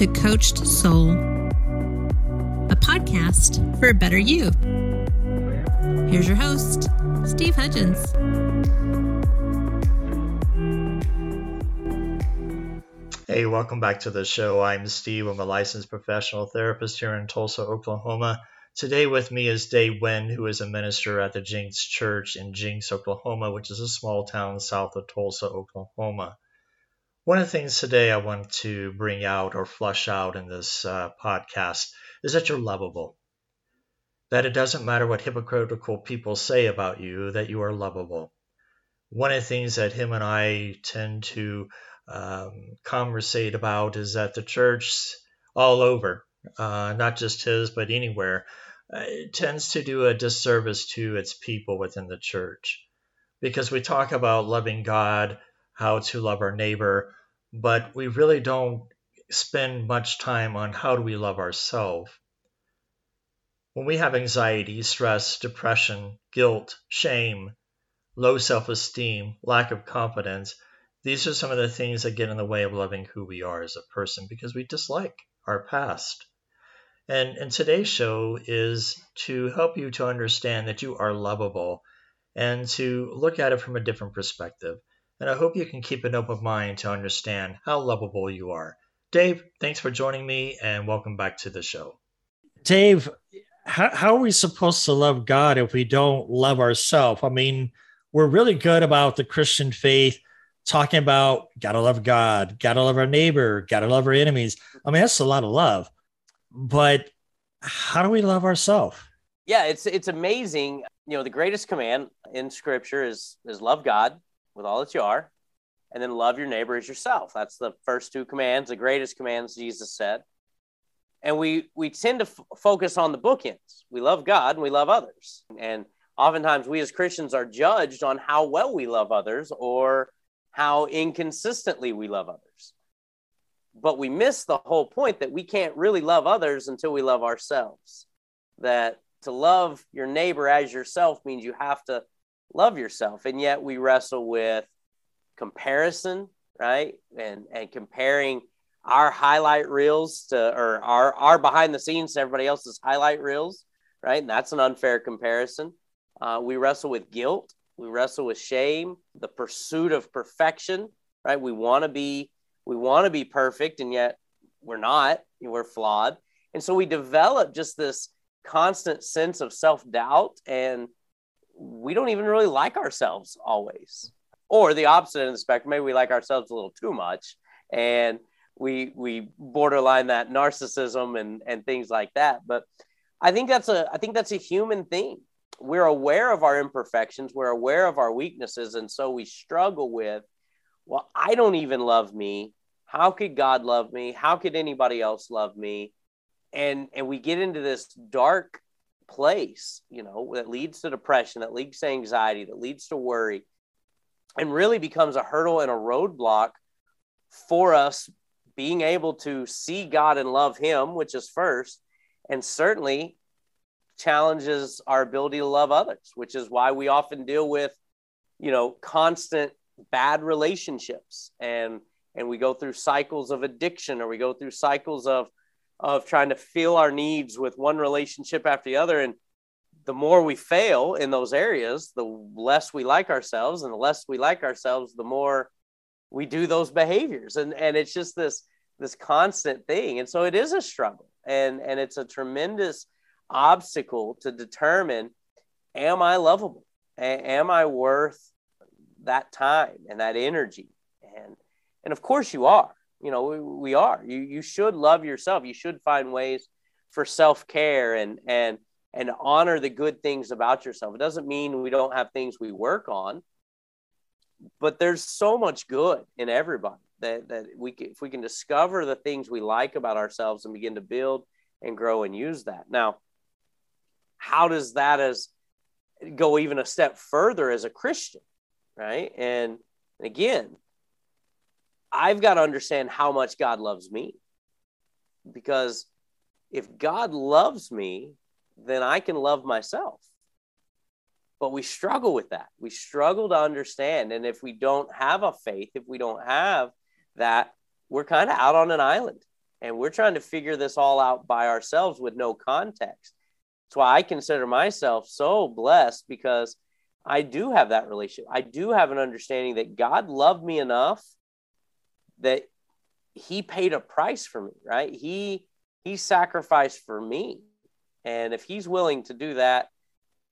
to Coached Soul, a podcast for a better you. Here's your host, Steve Hudgens. Hey, welcome back to the show. I'm Steve. I'm a licensed professional therapist here in Tulsa, Oklahoma. Today with me is Dave Wynn, who is a minister at the Jenks Church in Jenks, Oklahoma, which is a small town south of Tulsa, Oklahoma. One of the things today I want to bring out or flush out in this uh, podcast is that you're lovable. That it doesn't matter what hypocritical people say about you, that you are lovable. One of the things that him and I tend to um, conversate about is that the church all over, uh, not just his, but anywhere, uh, tends to do a disservice to its people within the church. Because we talk about loving God, how to love our neighbor, but we really don't spend much time on how do we love ourselves. When we have anxiety, stress, depression, guilt, shame, low self esteem, lack of confidence, these are some of the things that get in the way of loving who we are as a person because we dislike our past. And, and today's show is to help you to understand that you are lovable and to look at it from a different perspective. And I hope you can keep an open mind to understand how lovable you are. Dave, thanks for joining me and welcome back to the show. Dave, how, how are we supposed to love God if we don't love ourselves? I mean, we're really good about the Christian faith talking about gotta love God, gotta love our neighbor, gotta love our enemies. I mean, that's a lot of love. But how do we love ourselves? Yeah, it's it's amazing. You know, the greatest command in scripture is is love God with all that you are, and then love your neighbor as yourself. That's the first two commands, the greatest commands Jesus said. And we we tend to f- focus on the bookends. We love God and we love others. And oftentimes we as Christians are judged on how well we love others or how inconsistently we love others. But we miss the whole point that we can't really love others until we love ourselves. That to love your neighbor as yourself means you have to love yourself. And yet we wrestle with comparison, right? And and comparing our highlight reels to or our our behind the scenes to everybody else's highlight reels, right? And that's an unfair comparison. Uh, we wrestle with guilt we wrestle with shame, the pursuit of perfection, right? We want to be we want to be perfect and yet we're not, we're flawed. And so we develop just this constant sense of self-doubt and we don't even really like ourselves always. Or the opposite of the spectrum, maybe we like ourselves a little too much and we we borderline that narcissism and and things like that. But I think that's a I think that's a human thing we're aware of our imperfections, we're aware of our weaknesses, and so we struggle with, well, I don't even love me. How could God love me? How could anybody else love me? And and we get into this dark place, you know, that leads to depression, that leads to anxiety, that leads to worry, and really becomes a hurdle and a roadblock for us being able to see God and love Him, which is first, and certainly challenges our ability to love others, which is why we often deal with, you know, constant bad relationships and and we go through cycles of addiction or we go through cycles of of trying to fill our needs with one relationship after the other and the more we fail in those areas the less we like ourselves and the less we like ourselves the more we do those behaviors and and it's just this this constant thing and so it is a struggle and and it's a tremendous obstacle to determine am I lovable? A- am I worth that time and that energy? And and of course you are. You know, we, we are. You you should love yourself. You should find ways for self-care and and and honor the good things about yourself. It doesn't mean we don't have things we work on, but there's so much good in everybody that that we can, if we can discover the things we like about ourselves and begin to build and grow and use that. Now, how does that as go even a step further as a Christian, right? And, and again, I've got to understand how much God loves me. Because if God loves me, then I can love myself. But we struggle with that. We struggle to understand. And if we don't have a faith, if we don't have that, we're kind of out on an island. and we're trying to figure this all out by ourselves with no context. That's why I consider myself so blessed because I do have that relationship. I do have an understanding that God loved me enough that he paid a price for me, right? He he sacrificed for me. And if he's willing to do that,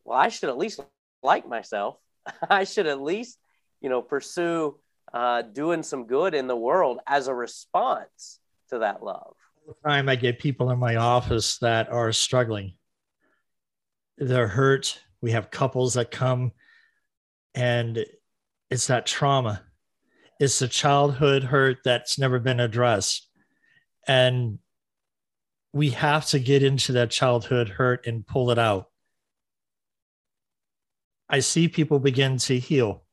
well, I should at least like myself. I should at least, you know, pursue uh, doing some good in the world as a response to that love. Time I get people in my office that are struggling. They're hurt. We have couples that come and it's that trauma. It's the childhood hurt that's never been addressed. And we have to get into that childhood hurt and pull it out. I see people begin to heal,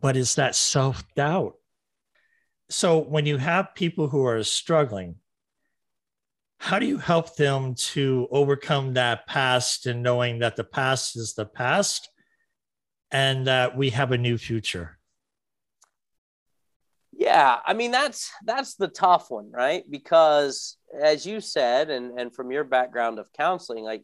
but it's that self doubt. So when you have people who are struggling, how do you help them to overcome that past and knowing that the past is the past and we have a new future? Yeah, I mean that's that's the tough one, right? Because as you said, and and from your background of counseling, like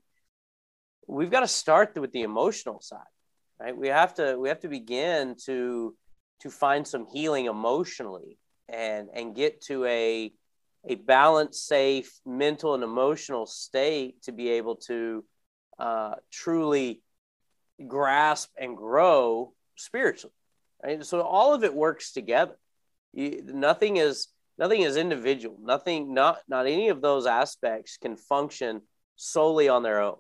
we've got to start with the emotional side, right? We have to we have to begin to to find some healing emotionally and and get to a a balanced, safe mental and emotional state to be able to uh, truly grasp and grow spiritually. Right? So all of it works together. You, nothing is nothing is individual. Nothing, not not any of those aspects can function solely on their own.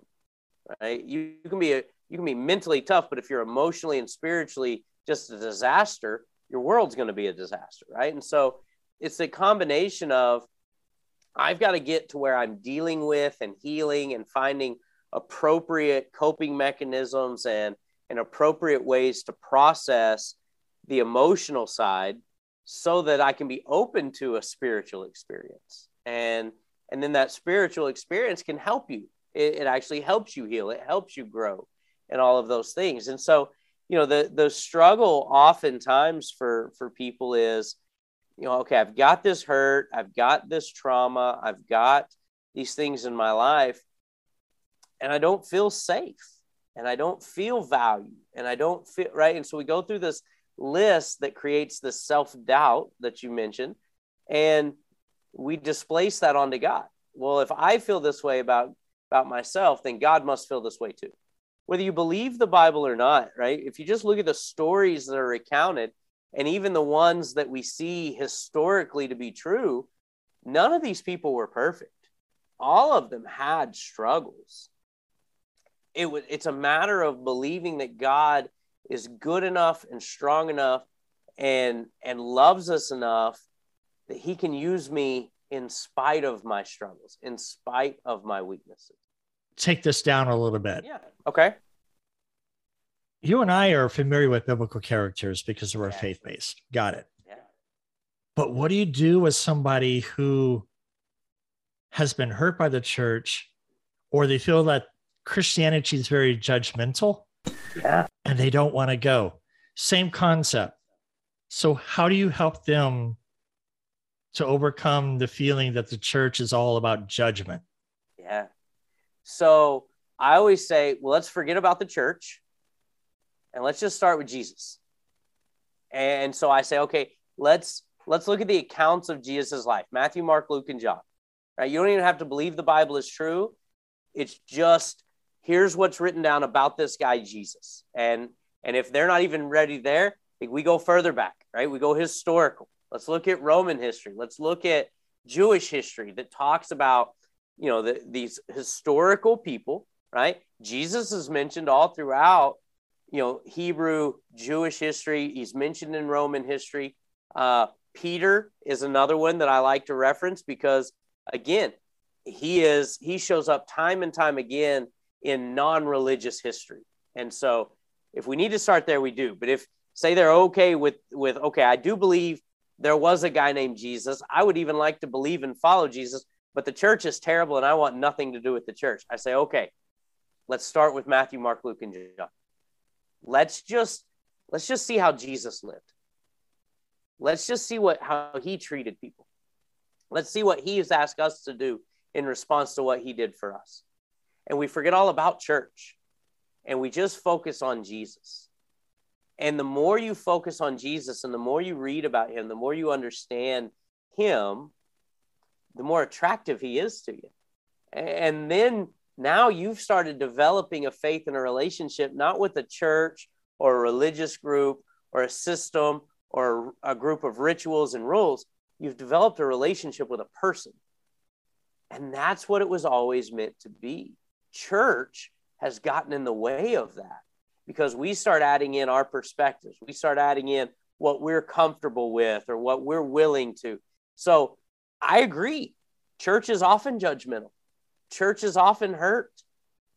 Right? You, you can be a, you can be mentally tough, but if you're emotionally and spiritually just a disaster, your world's going to be a disaster, right? And so it's a combination of I've got to get to where I'm dealing with and healing and finding appropriate coping mechanisms and and appropriate ways to process the emotional side so that I can be open to a spiritual experience. And and then that spiritual experience can help you. It, it actually helps you heal. It helps you grow and all of those things. And so, you know, the the struggle oftentimes for for people is, you know, okay, I've got this hurt, I've got this trauma, I've got these things in my life, and I don't feel safe and I don't feel value and I don't feel right. And so we go through this list that creates the self doubt that you mentioned, and we displace that onto God. Well, if I feel this way about about myself, then God must feel this way too. Whether you believe the Bible or not, right? If you just look at the stories that are recounted, and even the ones that we see historically to be true, none of these people were perfect. All of them had struggles. It was it's a matter of believing that God is good enough and strong enough and and loves us enough that he can use me in spite of my struggles, in spite of my weaknesses. Take this down a little bit. Yeah. Okay. You and I are familiar with biblical characters because we're yeah. faith based. Got it. Yeah. But what do you do with somebody who has been hurt by the church or they feel that Christianity is very judgmental yeah. And they don't want to go. Same concept. So, how do you help them to overcome the feeling that the church is all about judgment? Yeah. So, I always say, well, let's forget about the church and let's just start with Jesus. And so I say, okay, let's let's look at the accounts of Jesus' life. Matthew, Mark, Luke, and John. Right? You don't even have to believe the Bible is true. It's just here's what's written down about this guy Jesus. And and if they're not even ready there, we go further back, right? We go historical. Let's look at Roman history. Let's look at Jewish history that talks about, you know, the, these historical people, right? Jesus is mentioned all throughout, you know, Hebrew Jewish history. He's mentioned in Roman history. Uh, Peter is another one that I like to reference because, again, he is he shows up time and time again in non-religious history. And so if we need to start there, we do. But if say they're okay with with okay, I do believe there was a guy named Jesus. I would even like to believe and follow Jesus, but the church is terrible and I want nothing to do with the church. I say, okay, let's start with Matthew, Mark, Luke, and John. Let's just let's just see how Jesus lived. Let's just see what how he treated people. Let's see what he has asked us to do in response to what he did for us. And we forget all about church and we just focus on Jesus. And the more you focus on Jesus and the more you read about him, the more you understand him, the more attractive he is to you. And then now you've started developing a faith and a relationship, not with a church or a religious group or a system or a group of rituals and rules. You've developed a relationship with a person. And that's what it was always meant to be. Church has gotten in the way of that because we start adding in our perspectives. We start adding in what we're comfortable with or what we're willing to. So I agree. Church is often judgmental. Church is often hurt.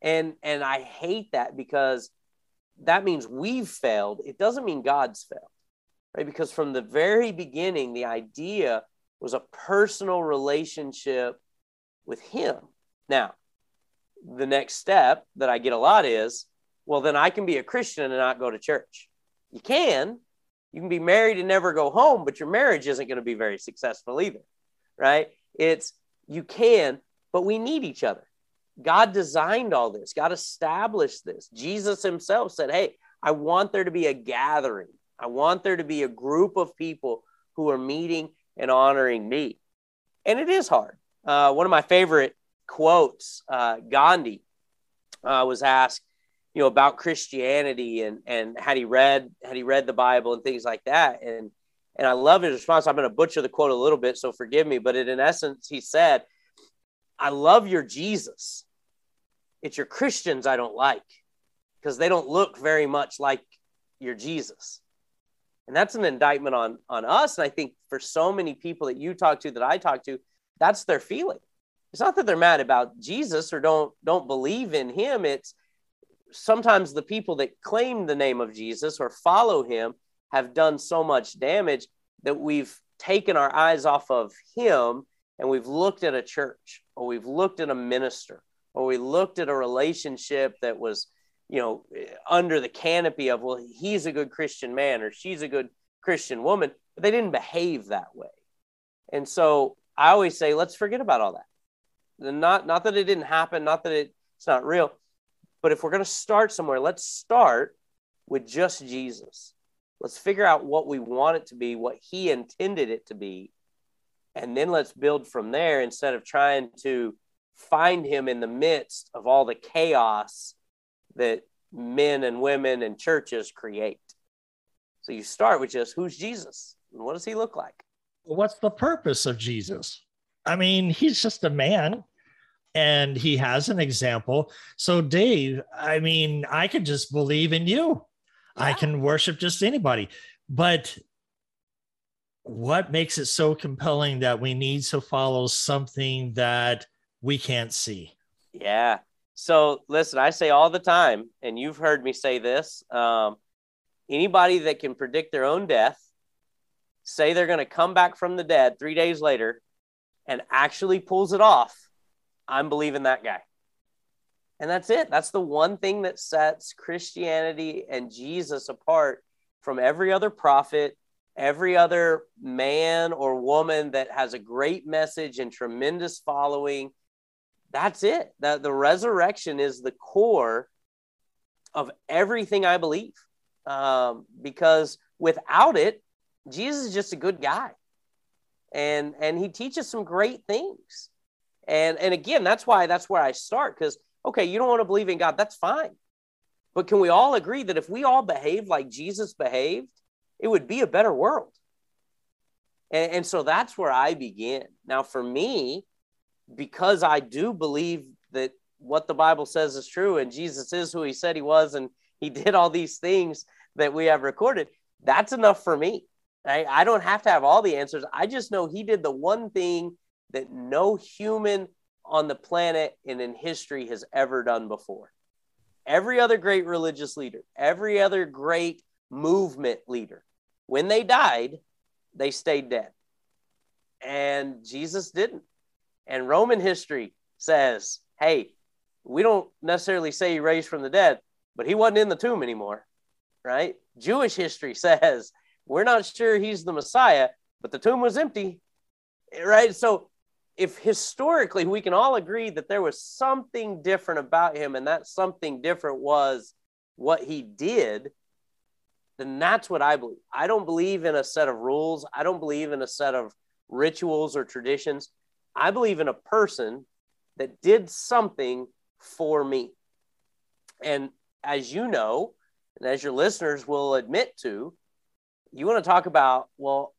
And and I hate that because that means we've failed. It doesn't mean God's failed. Right? Because from the very beginning the idea was a personal relationship with him. Now, the next step that I get a lot is, well, then I can be a Christian and not go to church. You can. You can be married and never go home, but your marriage isn't going to be very successful either, right? It's you can, but we need each other. God designed all this, God established this. Jesus himself said, Hey, I want there to be a gathering. I want there to be a group of people who are meeting and honoring me. And it is hard. Uh, one of my favorite quotes. Uh, Gandhi uh, was asked, you know, about Christianity and and had he read had he read the Bible and things like that. And and I love his response. I'm going to butcher the quote a little bit, so forgive me. But it, in essence, he said, "I love your Jesus. It's your Christians I don't like because they don't look very much like your Jesus." And that's an indictment on on us. And I think for so many people that you talk to, that I talk to, that's their feeling it's not that they're mad about Jesus or don't don't believe in him. It's sometimes the people that claim the name of Jesus or follow him have done so much damage that we've taken our eyes off of him and we've looked at a church or we've looked at a minister or we looked at a relationship that was you know under the canopy of well he's a good christian man or she's a good christian woman. But they didn't behave that way. And so i always say let's forget about all that not not that it didn't happen, not that it, it's not real, but if we're going to start somewhere, let's start with just Jesus. Let's figure out what we want it to be, what He intended it to be, and then let's build from there instead of trying to find Him in the midst of all the chaos that men and women and churches create. So you start with just who's Jesus and what does He look like? What's the purpose of Jesus? I mean, he's just a man and he has an example. So, Dave, I mean, I could just believe in you. Yeah. I can worship just anybody. But what makes it so compelling that we need to follow something that we can't see? Yeah. So, listen, I say all the time, and you've heard me say this um, anybody that can predict their own death, say they're going to come back from the dead three days later, and actually pulls it off, I'm believing that guy. And that's it. That's the one thing that sets Christianity and Jesus apart from every other prophet, every other man or woman that has a great message and tremendous following. That's it. That the resurrection is the core of everything I believe. Um, because without it, Jesus is just a good guy and and he teaches some great things and and again that's why that's where i start because okay you don't want to believe in god that's fine. But can we all agree that if we all behave like jesus behaved it would be a better world? And, and so that's where i begin. Now for me because i do believe that what the bible says is true and jesus is who he said he was and he did all these things that we have recorded that's enough for me. I, I don't have to have all the answers. I just know he did the one thing that no human on the planet and in history has ever done before. Every other great religious leader, every other great movement leader, when they died, they stayed dead. And Jesus didn't. And Roman history says, hey, we don't necessarily say he raised from the dead, but he wasn't in the tomb anymore, right? Jewish history says We're not sure he's the Messiah, but the tomb was empty, right? So, if historically we can all agree that there was something different about him, and that something different was what he did, then that's what I believe. I don't believe in a set of rules, I don't believe in a set of rituals or traditions. I believe in a person that did something for me. And as you know, and as your listeners will admit to, you want to talk about, well,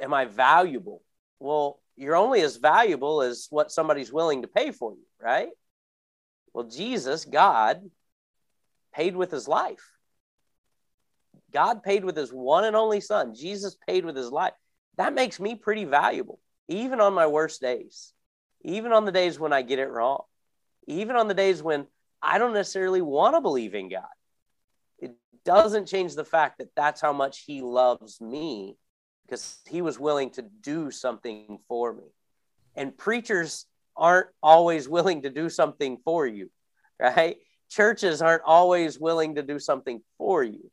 am I valuable? Well, you're only as valuable as what somebody's willing to pay for you, right? Well, Jesus, God, paid with his life. God paid with his one and only son. Jesus paid with his life. That makes me pretty valuable, even on my worst days, even on the days when I get it wrong, even on the days when I don't necessarily want to believe in God. It doesn't change the fact that that's how much he loves me because he was willing to do something for me. And preachers aren't always willing to do something for you, right? Churches aren't always willing to do something for you,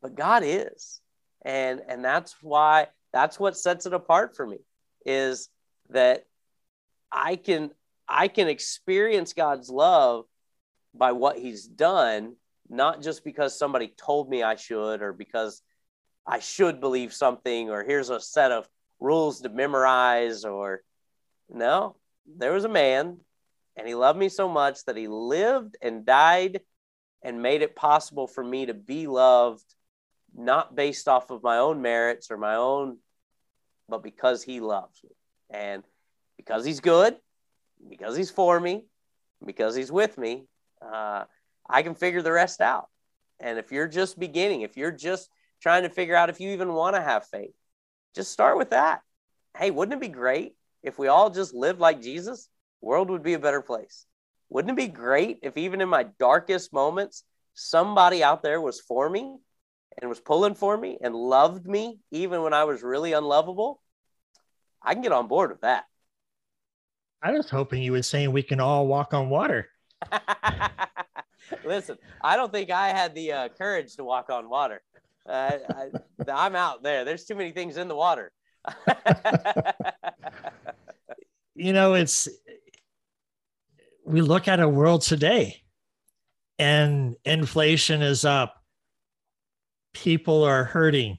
but God is. And and that's why that's what sets it apart for me is that I can I can experience God's love by what he's done, not just because somebody told me I should or because I should believe something or here's a set of rules to memorize or no, there was a man and he loved me so much that he lived and died and made it possible for me to be loved not based off of my own merits or my own but because he loves me and because he's good because he's for me because he's with me uh, I can figure the rest out. And if you're just beginning, if you're just trying to figure out if you even want to have faith, just start with that. Hey, wouldn't it be great if we all just lived like Jesus? World would be a better place. Wouldn't it be great if even in my darkest moments, somebody out there was for me and was pulling for me and loved me even when I was really unlovable? I can get on board with that. I was hoping you were saying we can all walk on water. Listen, I don't think I had the uh, courage to walk on water. Uh, I, am out there. There's too many things in the water. you know, it's we look at a world today and inflation is up. People are hurting,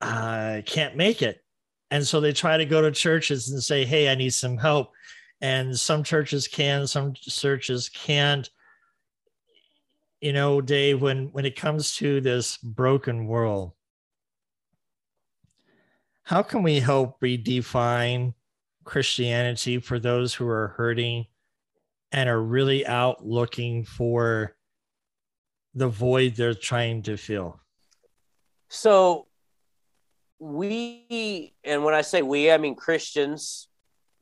uh, can't make it. And so they try to go to churches and say, Hey, I need some help and some churches can some churches can't you know dave when when it comes to this broken world how can we help redefine christianity for those who are hurting and are really out looking for the void they're trying to fill? So we and when i say we i mean christians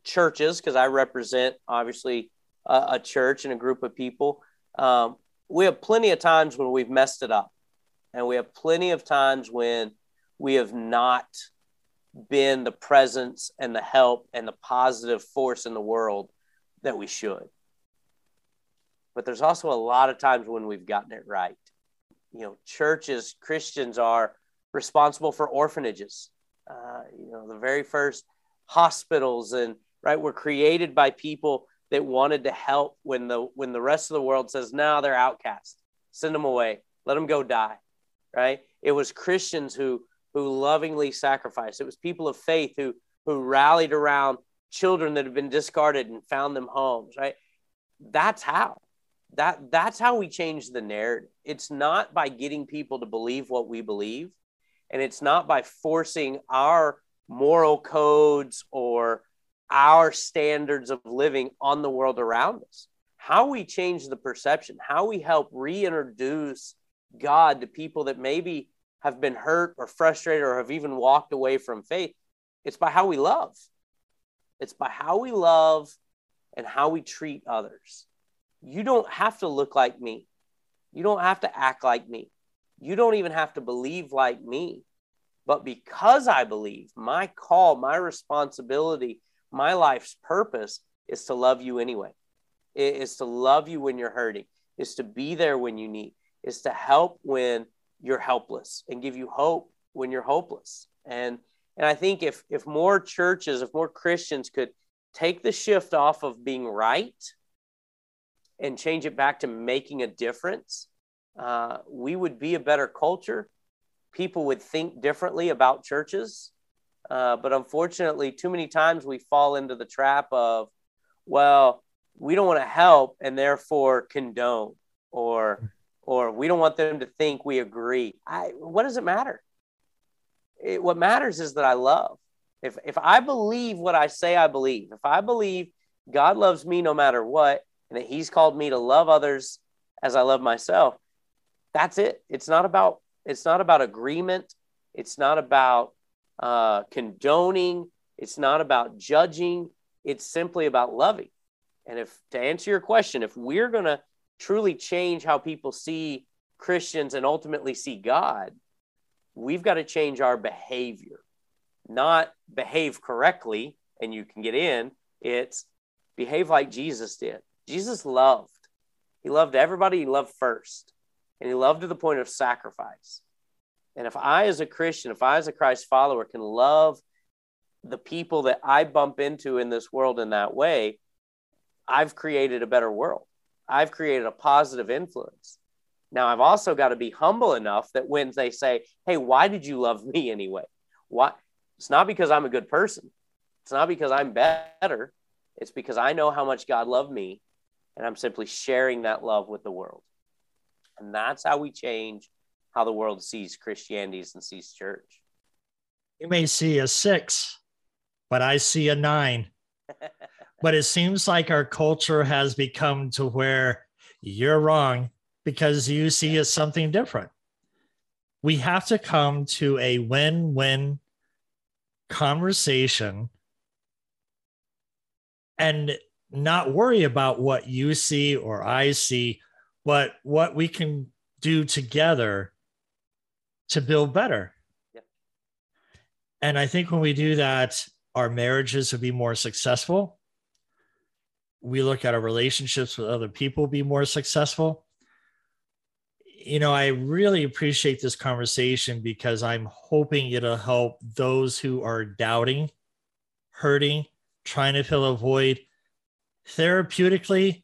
churches, because I represent obviously a, a, church and a group of people, um, we have plenty of times when we've messed it up. And we have plenty of times when we have not been the presence and the help and the positive force in the world that we should. But there's also a lot of times when we've gotten it right. You know, churches, Christians are responsible for orphanages. Uh, you know, the very first hospitals and right? We're created by people that wanted to help when the when the rest of the world says, "No, they're outcasts. Send them away. Let them go die." Right? It was Christians who who lovingly sacrificed. It was people of faith who who rallied around children that had been discarded and found them homes, right? That's how. That that's how we change the narrative. It's not by getting people to believe what we believe, and it's not by forcing our moral codes or our standards of living on the world around us. How we change the perception, how we help reintroduce God to people that maybe have been hurt or frustrated or have even walked away from faith, it's by how we love. It's by how we love and how we treat others. You don't have to look like me. You don't have to act like me. You don't even have to believe like me. But because I believe, my call, my responsibility my life's purpose is to love you anyway. It is to love you when you're hurting, is to be there when you need, is to help when you're helpless and give you hope when you're hopeless. And and I think if if more churches, if more Christians could take the shift off of being right and change it back to making a difference, uh, we would be a better culture. People would think differently about churches. Uh, but unfortunately, too many times we fall into the trap of, well, we don't want to help and therefore condone, or or we don't want them to think we agree. I, what does it matter? It, what matters is that I love. If if I believe what I say I believe, if I believe God loves me no matter what, and that He's called me to love others as I love myself, that's it. It's not about it's not about agreement. It's not about uh, condoning. It's not about judging. It's simply about loving. And if to answer your question, if we're going to truly change how people see Christians and ultimately see God, we've got to change our behavior, not behave correctly and you can get in. It's behave like Jesus did. Jesus loved. He loved everybody, he loved first, and he loved to the point of sacrifice. And if I, as a Christian, if I, as a Christ follower, can love the people that I bump into in this world in that way, I've created a better world. I've created a positive influence. Now, I've also got to be humble enough that when they say, Hey, why did you love me anyway? Why? It's not because I'm a good person. It's not because I'm better. It's because I know how much God loved me and I'm simply sharing that love with the world. And that's how we change how the world sees Christianity and sees church. You may see a six, but I see a nine. but it seems like our culture has become to where you're wrong because you see it something different. We have to come to a win win conversation and not worry about what you see or I see, but what we can do together to build better. And I think when we do that, our marriages will be more successful. We look at our relationships with other people be more successful. You know, I really appreciate this conversation because I'm hoping it'll help those who are doubting, hurting, trying to fill a void. Therapeutically,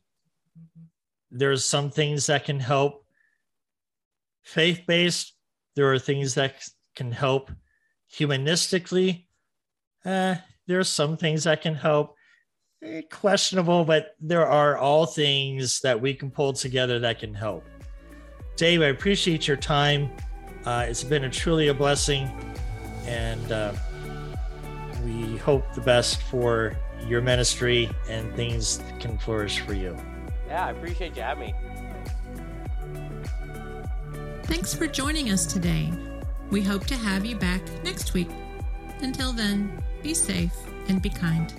mm-hmm. there's some things that can help. Faith based, there are things that can help humanistically. Uh, there are some things that can help. Eh, questionable, but there are all things that we can pull together that can help. Dave, I appreciate your time. Uh, it's been a truly a blessing, and uh, we hope the best for your ministry and things can flourish for you. Yeah, I appreciate you having me. Thanks for joining us today. We hope to have you back next week. Until then, be safe and be kind.